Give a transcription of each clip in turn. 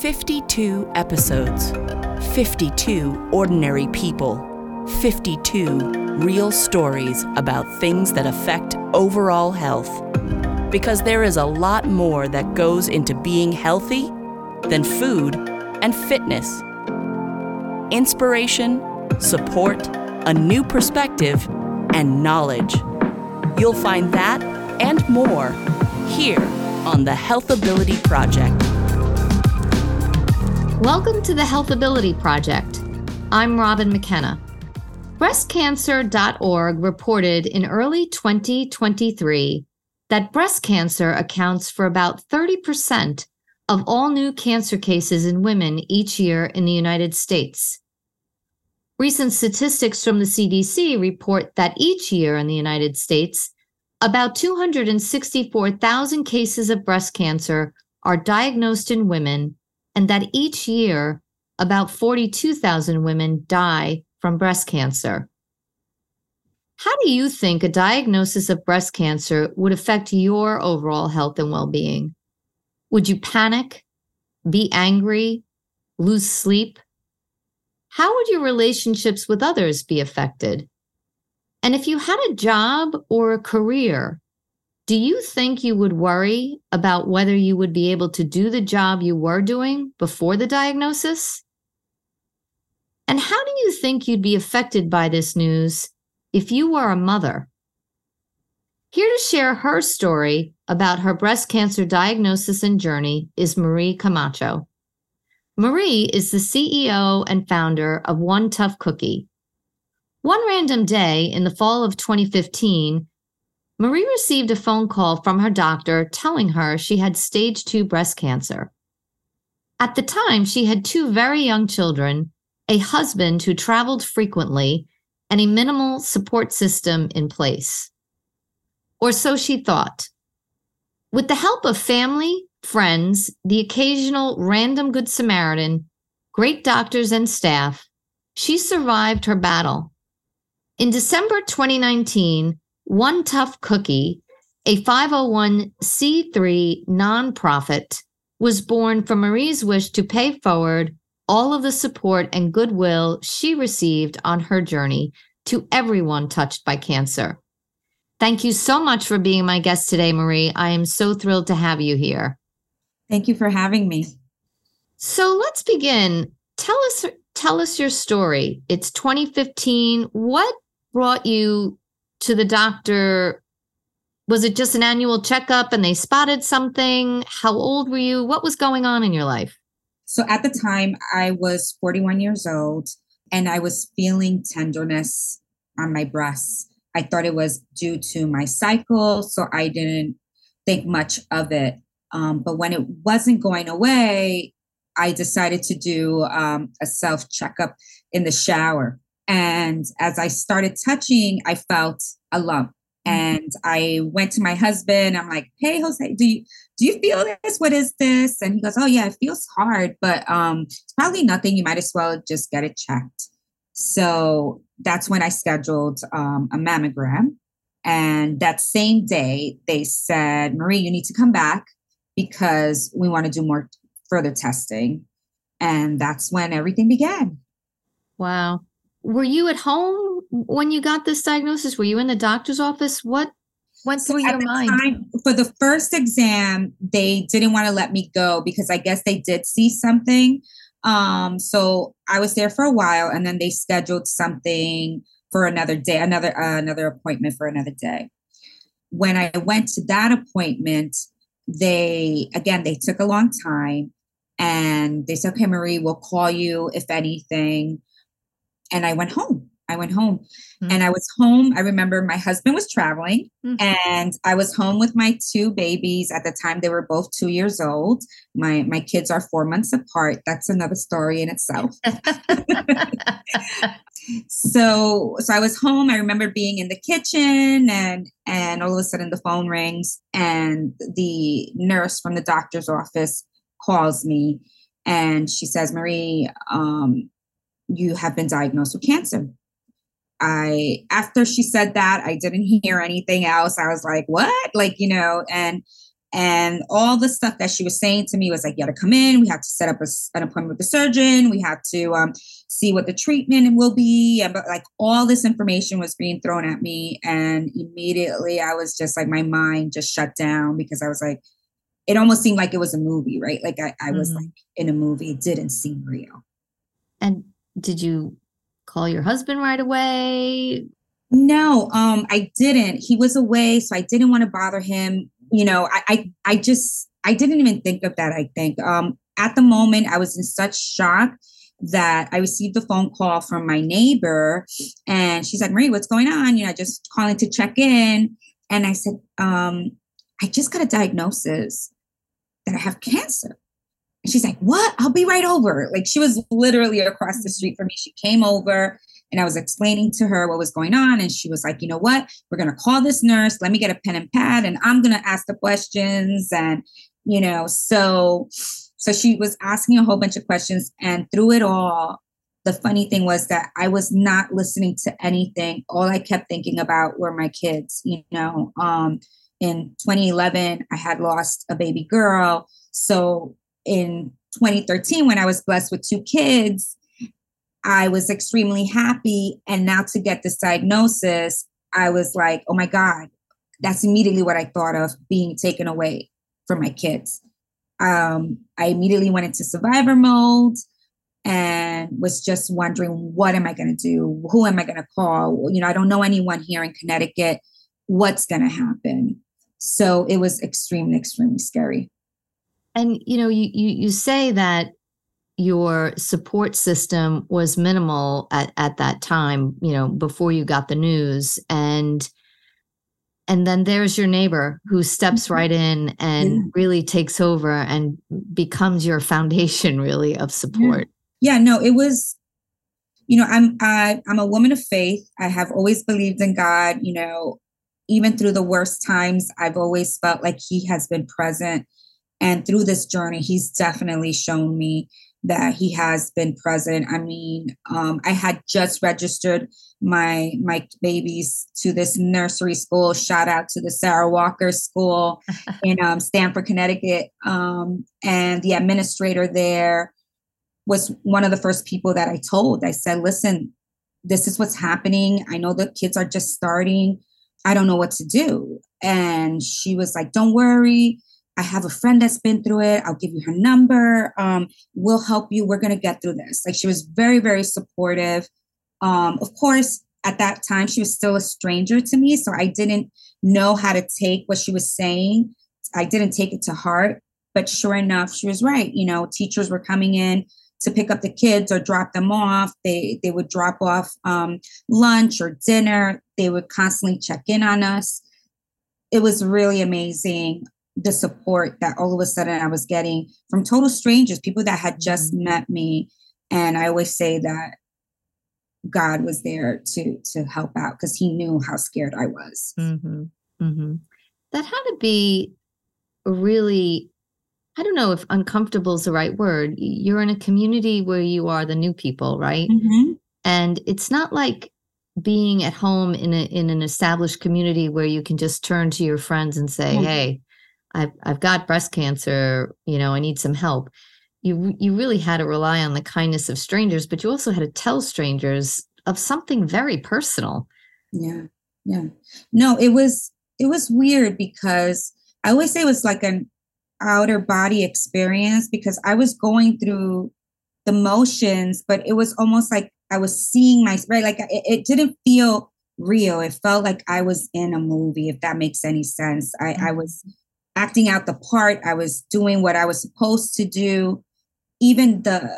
52 episodes, 52 ordinary people, 52 real stories about things that affect overall health. Because there is a lot more that goes into being healthy than food and fitness. Inspiration, support, a new perspective, and knowledge. You'll find that and more here on the Healthability Project. Welcome to the Healthability Project. I'm Robin McKenna. Breastcancer.org reported in early 2023 that breast cancer accounts for about 30% of all new cancer cases in women each year in the United States. Recent statistics from the CDC report that each year in the United States, about 264,000 cases of breast cancer are diagnosed in women and that each year about 42,000 women die from breast cancer. How do you think a diagnosis of breast cancer would affect your overall health and well being? Would you panic, be angry, lose sleep? How would your relationships with others be affected? And if you had a job or a career, do you think you would worry about whether you would be able to do the job you were doing before the diagnosis? And how do you think you'd be affected by this news if you were a mother? Here to share her story about her breast cancer diagnosis and journey is Marie Camacho. Marie is the CEO and founder of One Tough Cookie. One random day in the fall of 2015, Marie received a phone call from her doctor telling her she had stage two breast cancer. At the time, she had two very young children, a husband who traveled frequently, and a minimal support system in place. Or so she thought. With the help of family, friends, the occasional random Good Samaritan, great doctors, and staff, she survived her battle. In December 2019, one Tough Cookie, a 501c3 nonprofit, was born from Marie's wish to pay forward all of the support and goodwill she received on her journey to everyone touched by cancer. Thank you so much for being my guest today, Marie. I am so thrilled to have you here. Thank you for having me. So let's begin. Tell us tell us your story. It's 2015. What brought you to the doctor was it just an annual checkup and they spotted something? How old were you? What was going on in your life? So at the time i was 41 years old and i was feeling tenderness on my breasts. I thought it was due to my cycle so i didn't think much of it. Um, but when it wasn't going away i decided to do um, a self checkup in the shower and as I started touching, I felt a lump. Mm-hmm. And I went to my husband. I'm like, "Hey, Jose, do you do you feel this? What is this?" And he goes, "Oh yeah, it feels hard, but um, it's probably nothing. You might as well just get it checked." So that's when I scheduled um, a mammogram. And that same day, they said, "Marie, you need to come back because we want to do more further testing." And that's when everything began. Wow were you at home when you got this diagnosis? Were you in the doctor's office? What went through your mind? Time, for the first exam, they didn't want to let me go because I guess they did see something. Um, so I was there for a while, and then they scheduled something for another day, another uh, another appointment for another day. When I went to that appointment, they again they took a long time, and they said, "Okay, Marie, we'll call you if anything." And I went home. I went home mm-hmm. and I was home. I remember my husband was traveling mm-hmm. and I was home with my two babies. At the time, they were both two years old. My my kids are four months apart. That's another story in itself. so so I was home. I remember being in the kitchen and and all of a sudden the phone rings and the nurse from the doctor's office calls me and she says, Marie, um, you have been diagnosed with cancer. I, after she said that, I didn't hear anything else. I was like, what? Like, you know, and And all the stuff that she was saying to me was like, you got to come in. We have to set up a, an appointment with the surgeon. We have to um, see what the treatment will be. And, but like all this information was being thrown at me. And immediately I was just like, my mind just shut down because I was like, it almost seemed like it was a movie, right? Like I, I was mm-hmm. like in a movie. It didn't seem real. And did you call your husband right away? No, um, I didn't. He was away, so I didn't want to bother him. You know, I, I, I just, I didn't even think of that. I think um, at the moment, I was in such shock that I received a phone call from my neighbor, and she's like, "Marie, what's going on?" You know, just calling to check in. And I said, um, "I just got a diagnosis that I have cancer." She's like, What? I'll be right over. Like she was literally across the street from me. She came over and I was explaining to her what was going on. And she was like, You know what? We're going to call this nurse. Let me get a pen and pad and I'm going to ask the questions. And, you know, so, so she was asking a whole bunch of questions. And through it all, the funny thing was that I was not listening to anything. All I kept thinking about were my kids, you know. Um, in 2011, I had lost a baby girl. So in 2013 when I was blessed with two kids, I was extremely happy. And now to get this diagnosis, I was like, oh my God, that's immediately what I thought of being taken away from my kids. Um, I immediately went into survivor mode and was just wondering, what am I going to do? Who am I going to call? You know, I don't know anyone here in Connecticut. What's going to happen? So it was extremely, extremely scary. And you know, you you, you say that your support system was minimal at, at that time, you know, before you got the news. And and then there's your neighbor who steps mm-hmm. right in and yeah. really takes over and becomes your foundation really of support. Yeah, yeah no, it was you know, I'm I, I'm a woman of faith. I have always believed in God, you know, even through the worst times, I've always felt like he has been present and through this journey, he's definitely shown me that he has been present. I mean, um, I had just registered my my babies to this nursery school. Shout out to the Sarah Walker School in um, Stamford, Connecticut, um, and the administrator there was one of the first people that I told. I said, "Listen, this is what's happening. I know the kids are just starting. I don't know what to do." And she was like, "Don't worry." I have a friend that's been through it. I'll give you her number. Um, we'll help you. We're going to get through this. Like she was very, very supportive. Um, of course, at that time, she was still a stranger to me. So I didn't know how to take what she was saying. I didn't take it to heart. But sure enough, she was right. You know, teachers were coming in to pick up the kids or drop them off. They they would drop off um, lunch or dinner. They would constantly check in on us. It was really amazing the support that all of a sudden I was getting from total strangers, people that had just mm-hmm. met me. And I always say that God was there to to help out because He knew how scared I was. Mm-hmm. Mm-hmm. That had to be really, I don't know if uncomfortable is the right word. You're in a community where you are the new people, right? Mm-hmm. And it's not like being at home in a in an established community where you can just turn to your friends and say. "Hey, I've I've got breast cancer, you know, I need some help. You you really had to rely on the kindness of strangers, but you also had to tell strangers of something very personal. Yeah. Yeah. No, it was it was weird because I always say it was like an outer body experience because I was going through the motions, but it was almost like I was seeing my right, like it, it didn't feel real. It felt like I was in a movie, if that makes any sense. I, I mm-hmm. was acting out the part. I was doing what I was supposed to do. Even the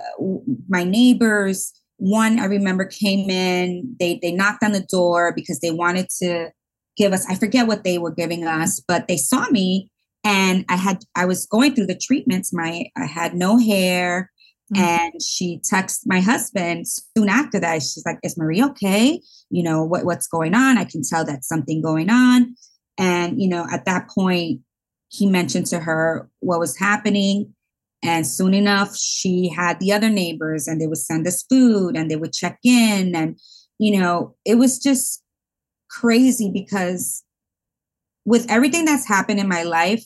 my neighbors, one I remember came in. They they knocked on the door because they wanted to give us. I forget what they were giving us, but they saw me and I had I was going through the treatments. My I had no hair. Mm-hmm. And she texted my husband soon after that. She's like, "Is Marie okay? You know what what's going on? I can tell that something going on." And you know, at that point, he mentioned to her what was happening. And soon enough, she had the other neighbors and they would send us food and they would check in. And, you know, it was just crazy because with everything that's happened in my life,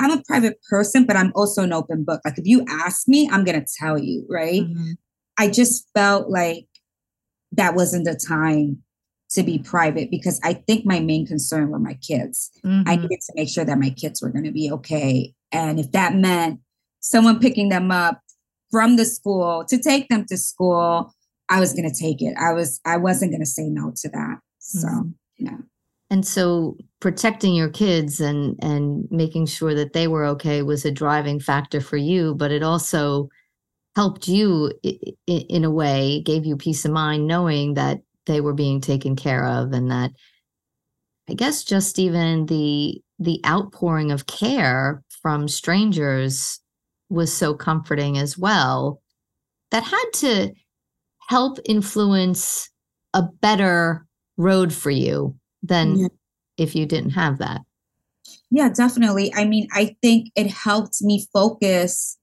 I'm a private person, but I'm also an open book. Like if you ask me, I'm gonna tell you, right? Mm-hmm. I just felt like that wasn't the time to be private because I think my main concern were my kids. Mm-hmm. I needed to make sure that my kids were gonna be okay. And if that meant someone picking them up from the school to take them to school, I was gonna take it. I was I wasn't gonna say no to that. So mm-hmm. yeah. And so protecting your kids and and making sure that they were okay was a driving factor for you, but it also helped you in a way, gave you peace of mind knowing that they were being taken care of and that I guess just even the the outpouring of care from strangers was so comforting as well that had to help influence a better road for you than yeah. if you didn't have that. Yeah, definitely. I mean, I think it helped me focus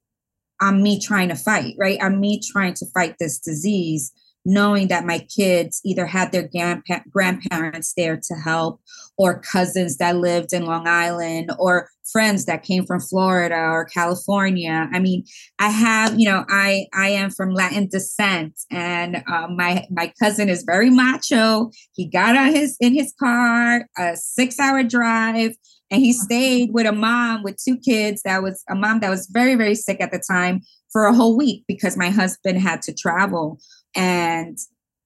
on me trying to fight, right? On me trying to fight this disease knowing that my kids either had their grandpa- grandparents there to help or cousins that lived in Long Island or friends that came from Florida or California. I mean, I have, you know, I I am from Latin descent and um, my my cousin is very macho. He got on his in his car, a 6-hour drive and he stayed with a mom with two kids that was a mom that was very very sick at the time for a whole week because my husband had to travel and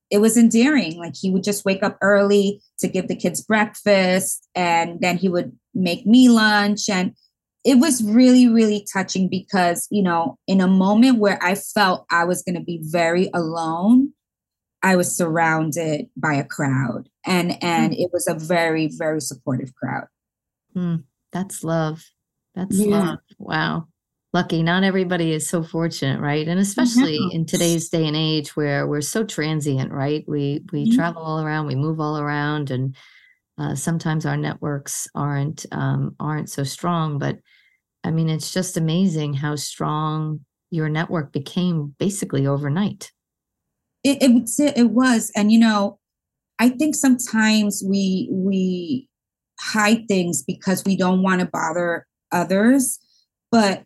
it was endearing. Like he would just wake up early to give the kids breakfast, and then he would make me lunch. And it was really, really touching because, you know, in a moment where I felt I was going to be very alone, I was surrounded by a crowd. And and it was a very, very supportive crowd. Mm, that's love. That's yeah. love. Wow lucky. Not everybody is so fortunate, right? And especially mm-hmm. in today's day and age where we're so transient, right? We we mm-hmm. travel all around, we move all around, and uh, sometimes our networks aren't um, aren't so strong. But I mean, it's just amazing how strong your network became basically overnight. It it, it was, and you know, I think sometimes we we hide things because we don't want to bother others but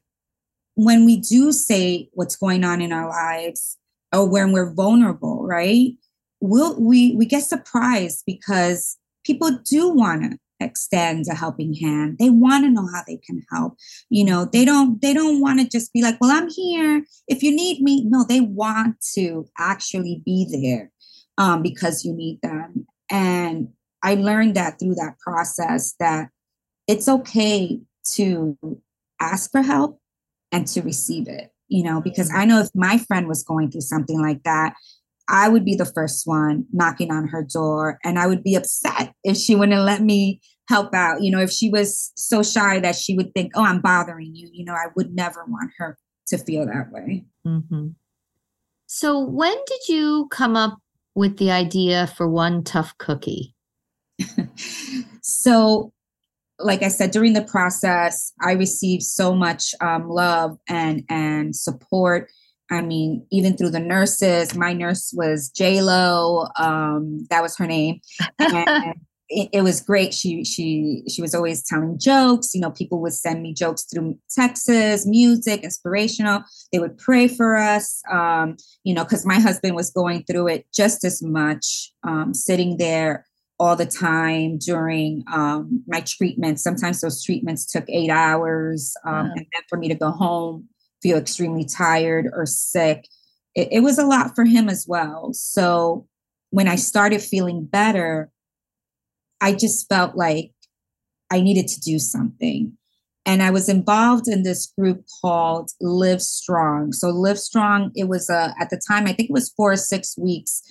when we do say what's going on in our lives or when we're vulnerable, right? We'll, we we get surprised because people do want to extend a helping hand. They want to know how they can help. You know, they don't they don't want to just be like, "Well, I'm here if you need me." No, they want to actually be there um, because you need them. And I learned that through that process that it's okay to ask for help and to receive it, you know, because I know if my friend was going through something like that, I would be the first one knocking on her door and I would be upset if she wouldn't let me help out. You know, if she was so shy that she would think, oh, I'm bothering you, you know, I would never want her to feel that way. Mm-hmm. So, when did you come up with the idea for One Tough Cookie? so, like I said, during the process, I received so much um, love and and support. I mean, even through the nurses, my nurse was J Lo. Um, that was her name. And it, it, was great. She she she was always telling jokes. You know, people would send me jokes through Texas, music, inspirational. They would pray for us. Um, you know, because my husband was going through it just as much, um, sitting there all the time during um, my treatment. Sometimes those treatments took eight hours. Um, wow. And then for me to go home, feel extremely tired or sick, it, it was a lot for him as well. So when I started feeling better, I just felt like I needed to do something. And I was involved in this group called Live Strong. So Live Strong, it was a, uh, at the time, I think it was four or six weeks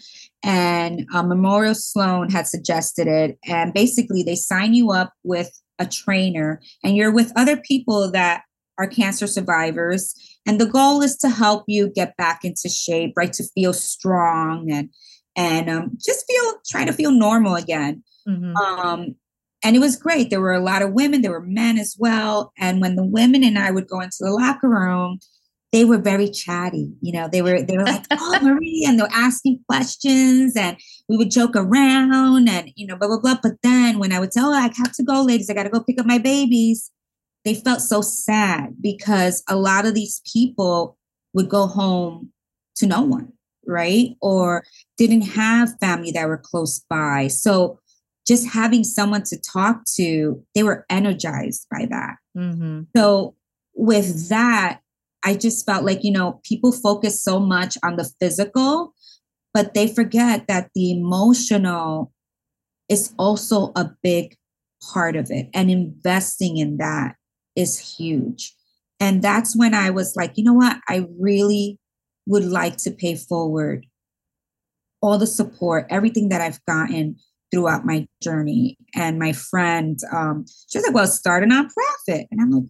and uh, Memorial Sloan had suggested it. And basically, they sign you up with a trainer, and you're with other people that are cancer survivors. And the goal is to help you get back into shape, right? To feel strong and and um, just feel try to feel normal again. Mm-hmm. Um, and it was great. There were a lot of women, there were men as well. And when the women and I would go into the locker room, they were very chatty. You know, they were they were like, "Oh, Marie," and they're asking questions, and we would joke around, and you know, blah blah blah. But then when I would tell, "Oh, I have to go, ladies, I got to go pick up my babies," they felt so sad because a lot of these people would go home to no one, right? Or didn't have family that were close by. So just having someone to talk to, they were energized by that. Mm-hmm. So with that, I just felt like, you know, people focus so much on the physical, but they forget that the emotional is also a big part of it. And investing in that is huge. And that's when I was like, you know what? I really would like to pay forward all the support, everything that I've gotten throughout my journey. And my friend, um, she was like, well, start a nonprofit. And I'm like,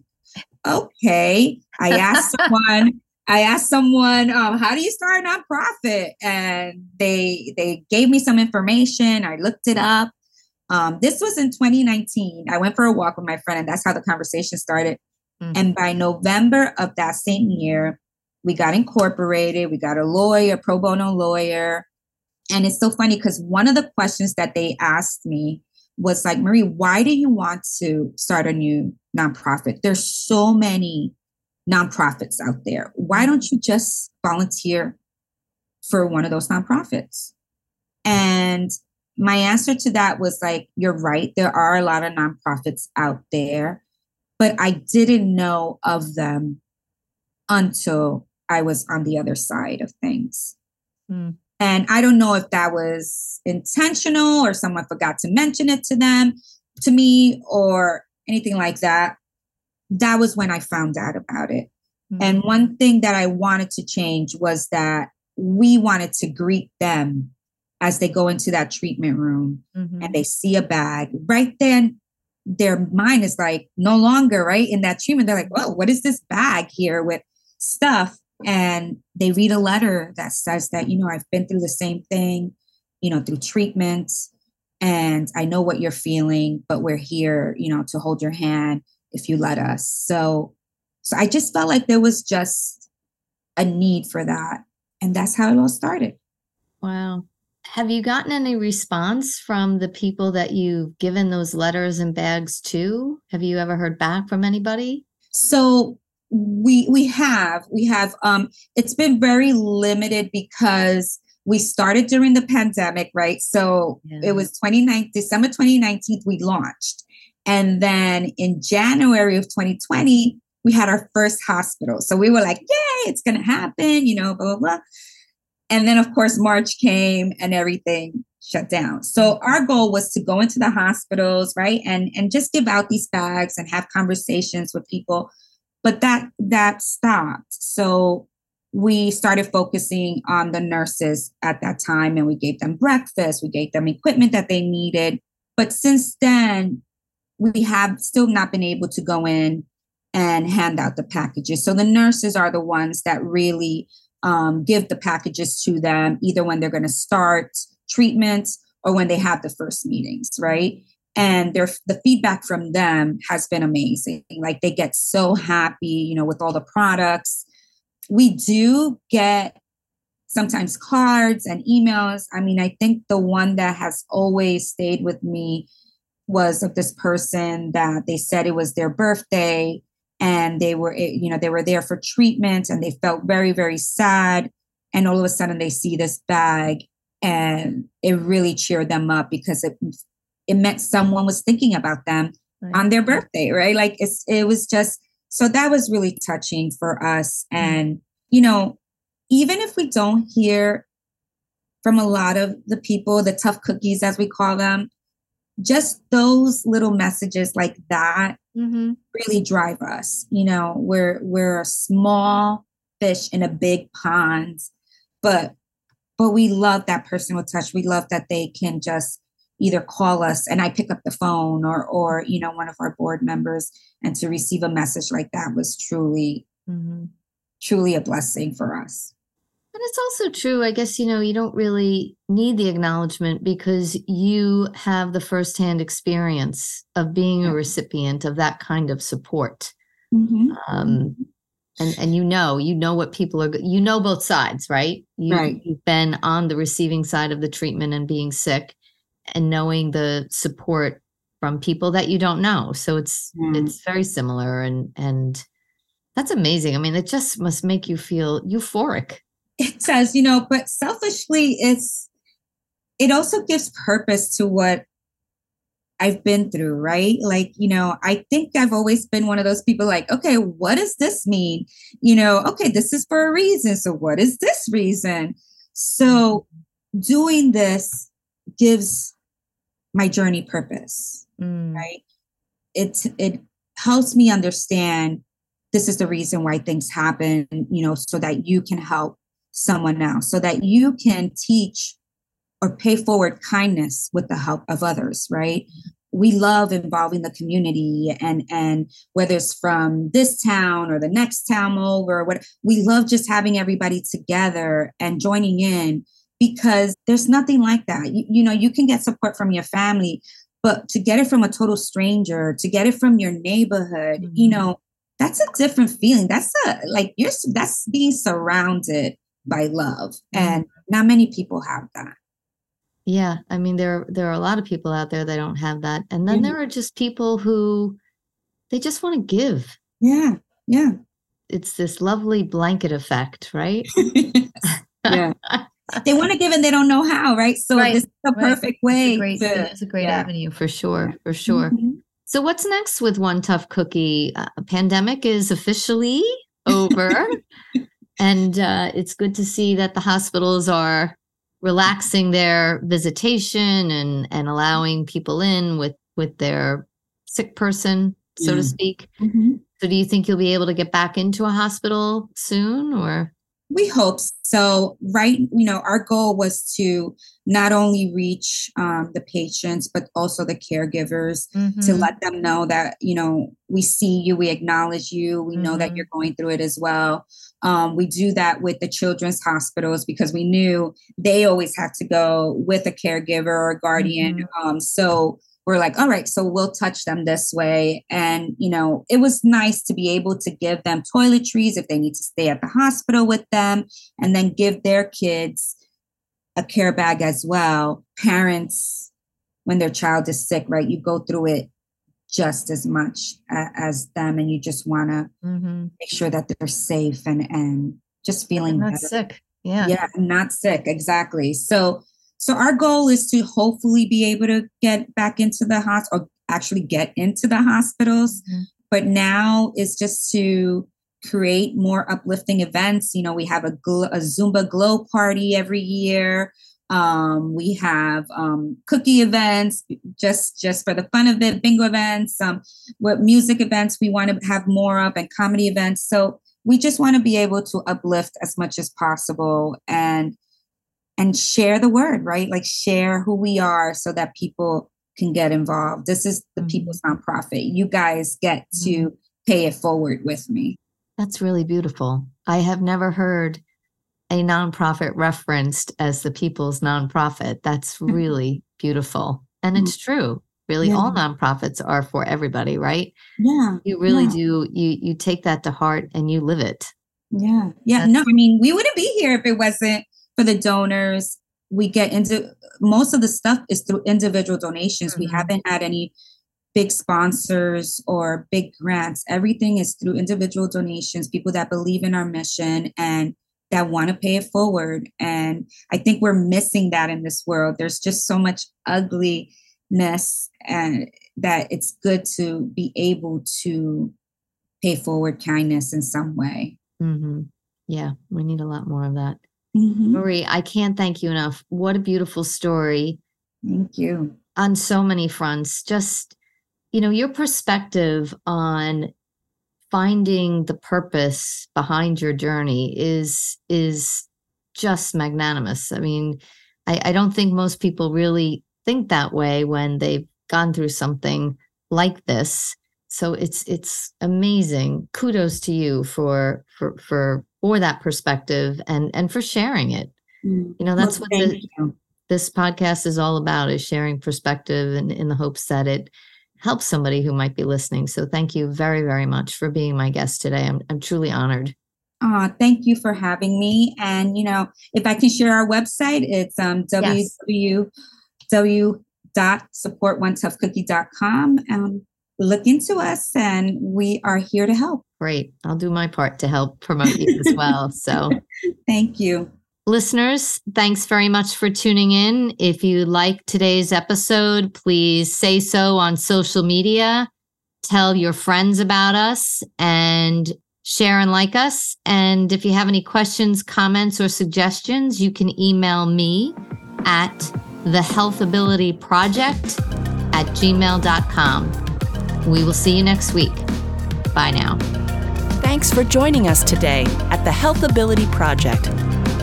okay. I asked someone, I asked someone, um, how do you start a nonprofit? And they they gave me some information. I looked it up. Um, this was in 2019. I went for a walk with my friend, and that's how the conversation started. Mm-hmm. And by November of that same year, we got incorporated. We got a lawyer, pro bono lawyer. And it's so funny because one of the questions that they asked me was like, Marie, why do you want to start a new nonprofit? There's so many nonprofits out there. Why mm-hmm. don't you just volunteer for one of those nonprofits? And my answer to that was like, you're right. There are a lot of nonprofits out there, but I didn't know of them until I was on the other side of things. Mm. And I don't know if that was intentional or someone forgot to mention it to them, to me, or anything like that. That was when I found out about it. Mm. And one thing that I wanted to change was that we wanted to greet them as they go into that treatment room mm-hmm. and they see a bag right then their mind is like no longer right in that treatment they're like well what is this bag here with stuff and they read a letter that says that you know i've been through the same thing you know through treatments and i know what you're feeling but we're here you know to hold your hand if you let us so so i just felt like there was just a need for that and that's how it all started wow have you gotten any response from the people that you've given those letters and bags to? Have you ever heard back from anybody? So we we have we have um it's been very limited because we started during the pandemic right so yeah. it was 29 december 2019 we launched and then in january of 2020 we had our first hospital so we were like yay it's gonna happen you know blah blah blah and then, of course, March came and everything shut down. So our goal was to go into the hospitals, right, and and just give out these bags and have conversations with people. But that that stopped. So we started focusing on the nurses at that time, and we gave them breakfast, we gave them equipment that they needed. But since then, we have still not been able to go in and hand out the packages. So the nurses are the ones that really um, give the packages to them either when they're going to start treatments or when they have the first meetings, right? And their the feedback from them has been amazing. Like they get so happy, you know, with all the products. We do get sometimes cards and emails. I mean, I think the one that has always stayed with me was of this person that they said it was their birthday and they were eh, you know they were there for treatment and they felt very very sad and all of a sudden they see this bag and it really cheered them up because it it meant someone was thinking about them right. on their birthday right like it's it was just so that was really touching for us mm-hmm. and you know even if we don't hear from a lot of the people the tough cookies as we call them just those little messages like that mm-hmm. really drive us. You know, we're we're a small fish in a big pond, but but we love that personal touch. We love that they can just either call us and I pick up the phone or or you know one of our board members and to receive a message like that was truly mm-hmm. truly a blessing for us. And it's also true, I guess, you know, you don't really need the acknowledgement because you have the firsthand experience of being a recipient of that kind of support. Mm-hmm. Um, and and you know, you know what people are, you know both sides, right? You, right. You've been on the receiving side of the treatment and being sick and knowing the support from people that you don't know. So it's Mm. it's very similar and and that's amazing. I mean, it just must make you feel euphoric. it does, you know, but selfishly, it's it also gives purpose to what I've been through, right? Like, you know, I think I've always been one of those people like, okay, what does this mean? You know, okay, this is for a reason. So, what is this reason? So, doing this gives my journey purpose, Mm, right? It it helps me understand this is the reason why things happen, you know, so that you can help someone else, so that you can teach or pay forward kindness with the help of others, right? We love involving the community and and whether it's from this town or the next town over, what we love just having everybody together and joining in because there's nothing like that. You, you know, you can get support from your family, but to get it from a total stranger, to get it from your neighborhood, you Mhm. know, that's a different feeling. That's a like you're that's being surrounded by love, and not many people have that. Yeah, I mean there there are a lot of people out there that don't have that. And then Mhm. there are just people who they just want to give. Yeah, yeah, It's this lovely blanket effect, right? yeah. They want to give and they don't know how, right? So Right, this is the right. perfect way It's a great, to. it's a great yeah. avenue for sure, for sure. Mhm. So what's next with One Tough Cookie? Uh, pandemic is officially over, and uh, it's good to see that the hospitals are relaxing their visitation and and allowing people in with with their sick person, so to speak. Mhm. So do you think you'll be able to get back into a hospital soon, or? We hope so. Right, you know, our goal was to not only reach um, the patients but also the caregivers to Mhm. let them know that you know we see you, we acknowledge you, we know that you're going through it as well. Um, we do that with the children's hospitals because we knew they always had to go with a caregiver or guardian. Um, so we're like, all right, so we'll touch them this way. And, you know, it was nice to be able to give them toiletries if they need to stay at the hospital with them and then give their kids a care bag as well. Parents, when their child is sick, right, you go through it just as much as them and you just want to Mhm. make sure that they're safe and and just feeling not better sick. Yeah. yeah not sick exactly so so our goal is to hopefully be able to get back into the hospital or actually get into the hospitals. Mhm. but now is just to create more uplifting events. You know we have a, gl- a zumba glow party every year. Um, we have um, cookie events just just for the fun of it bingo events um, what music events we want to have more of and comedy events. So we just want to be able to uplift as much as possible. And and share the word right like share who we are so that people can get involved this is the Mhm. people's nonprofit you guys get to mm-hmm. pay it forward with me That's really beautiful. I have never heard a nonprofit referenced as the people's nonprofit. That's mm-hmm. really beautiful. And mm-hmm. it's true. Really, all Yeah. nonprofits are for everybody, right? yeah You really Yeah. do. You you take that to heart and you live it. Yeah. Yeah. That's- No, I mean, we wouldn't be here if it wasn't for the donors. We get into most of the stuff is through individual donations. We Mhm. haven't had any big sponsors or big grants. Everything is through individual donations, people that believe in our mission and that want to pay it forward. And I think we're missing that in this world. There's just so much ugliness and that it's good to be able to pay forward kindness in some way. hmm Yeah, we need a lot more of that. Mhm. Marie, I can't thank you enough. What a beautiful story Thank you. on so many fronts. Just, you know, your perspective on finding the purpose behind your journey is is just magnanimous. I mean, I, I don't think most people really think that way when they've gone through something like this. So it's it's amazing. Kudos to you for for for for that perspective and and for sharing it. You know, that's Well, what the, this podcast is all about is sharing perspective and in the hopes that it helps somebody who might be listening. So thank you very, very much for being my guest today. I'm I'm truly honored. Uh, thank you for having me. And you know, if I can share our website, it's um Yes. dot supportonetoughcookie.com. Um, look into us and we are here to help. Great. I'll do my part to help promote you as well. So thank you. Listeners, thanks very much for tuning in. If you like today's episode, please say so on social media. Tell your friends about us and share and like us. And if you have any questions, comments, or suggestions, you can email me at the Healthability Project at gmail.com. We will see you next week. Bye now. Thanks for joining us today at the Healthability Project.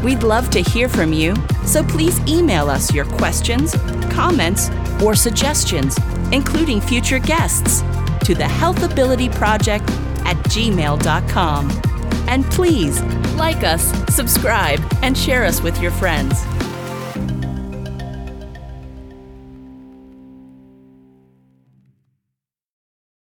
We'd love to hear from you, so please email us your questions, comments, or suggestions, including future guests, to the Healthability Project at gmail.com. And please like us, subscribe, and share us with your friends.